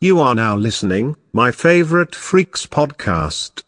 You are now listening, my favorite Freaks podcast.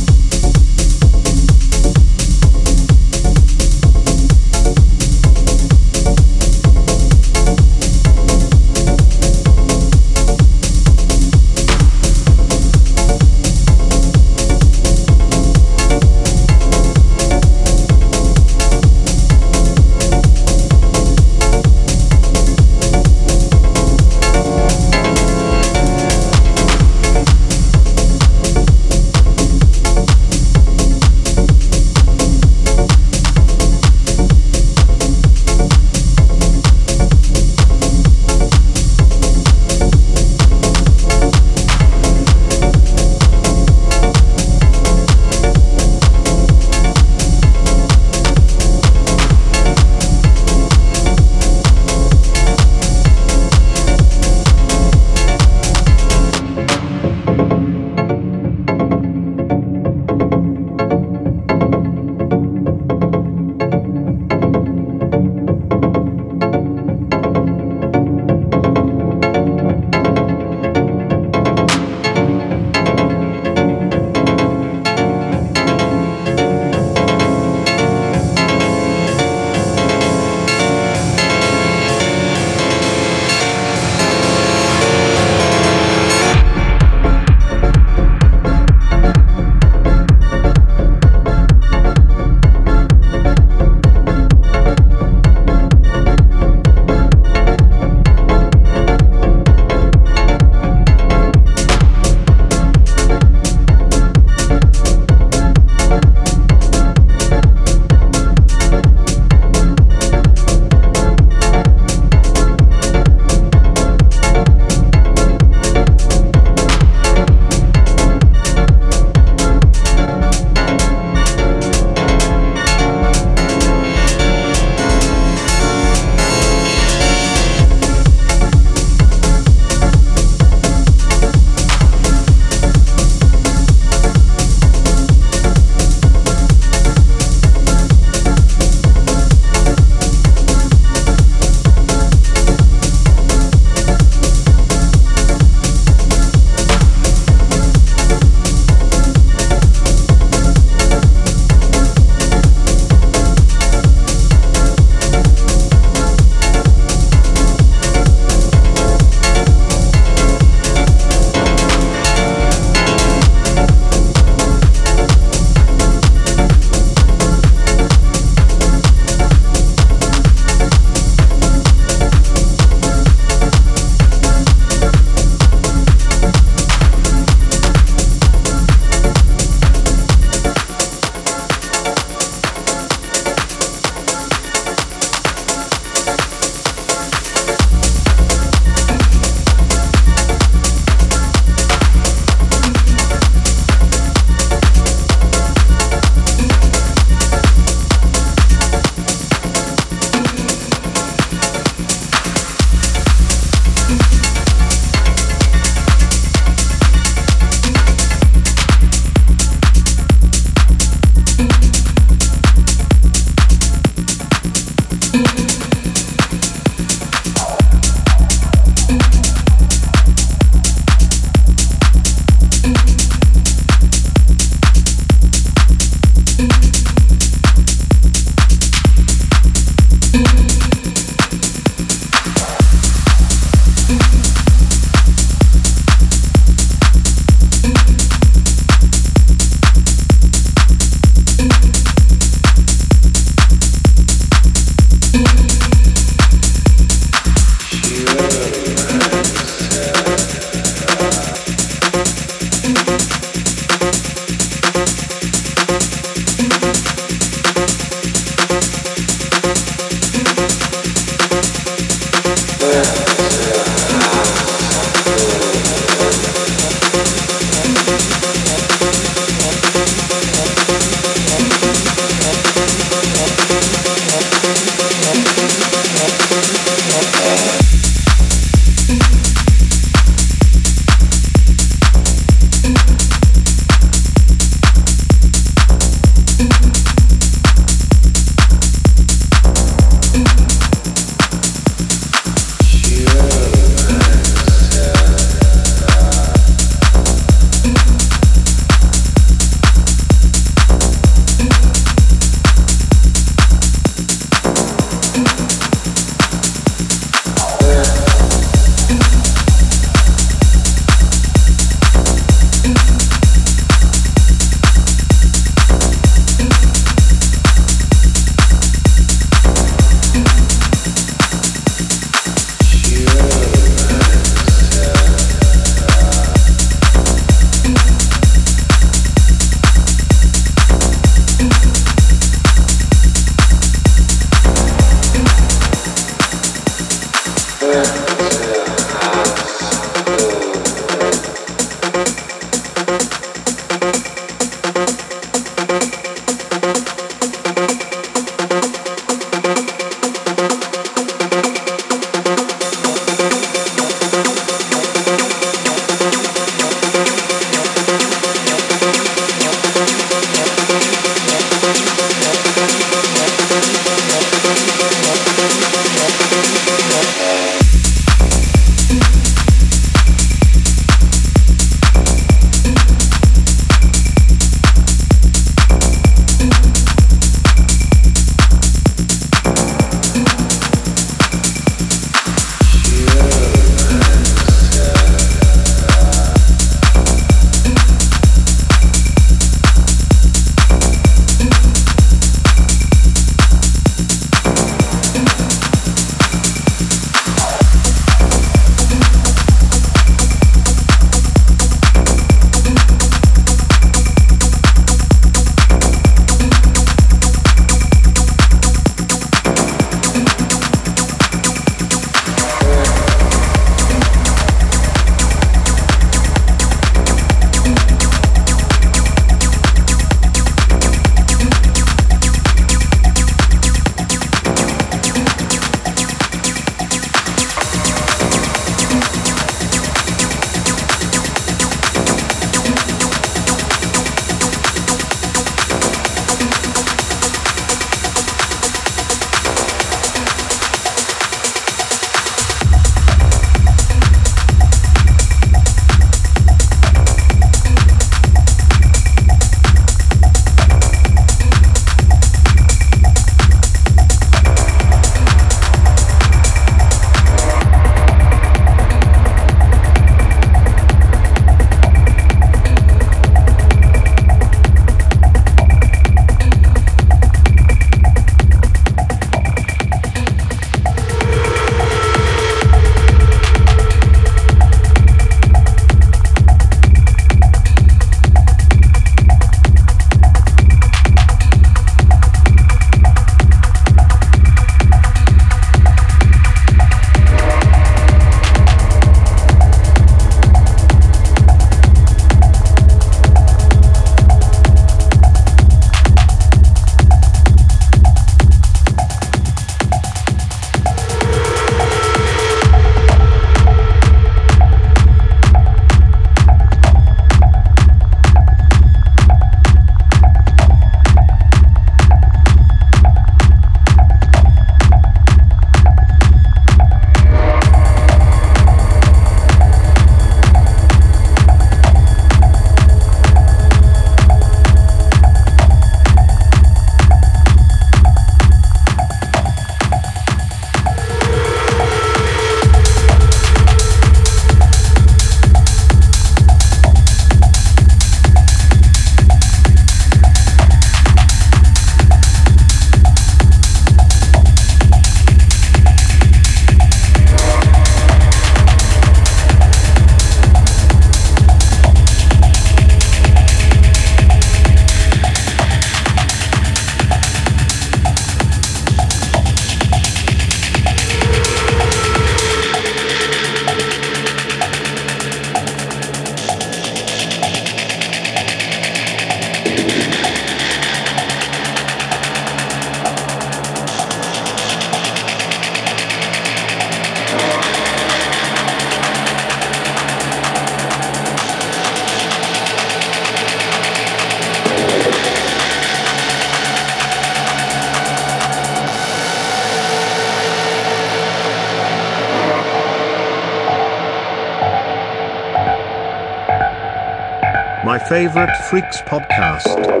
Favorite Freaks podcast.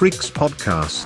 Freaks podcast.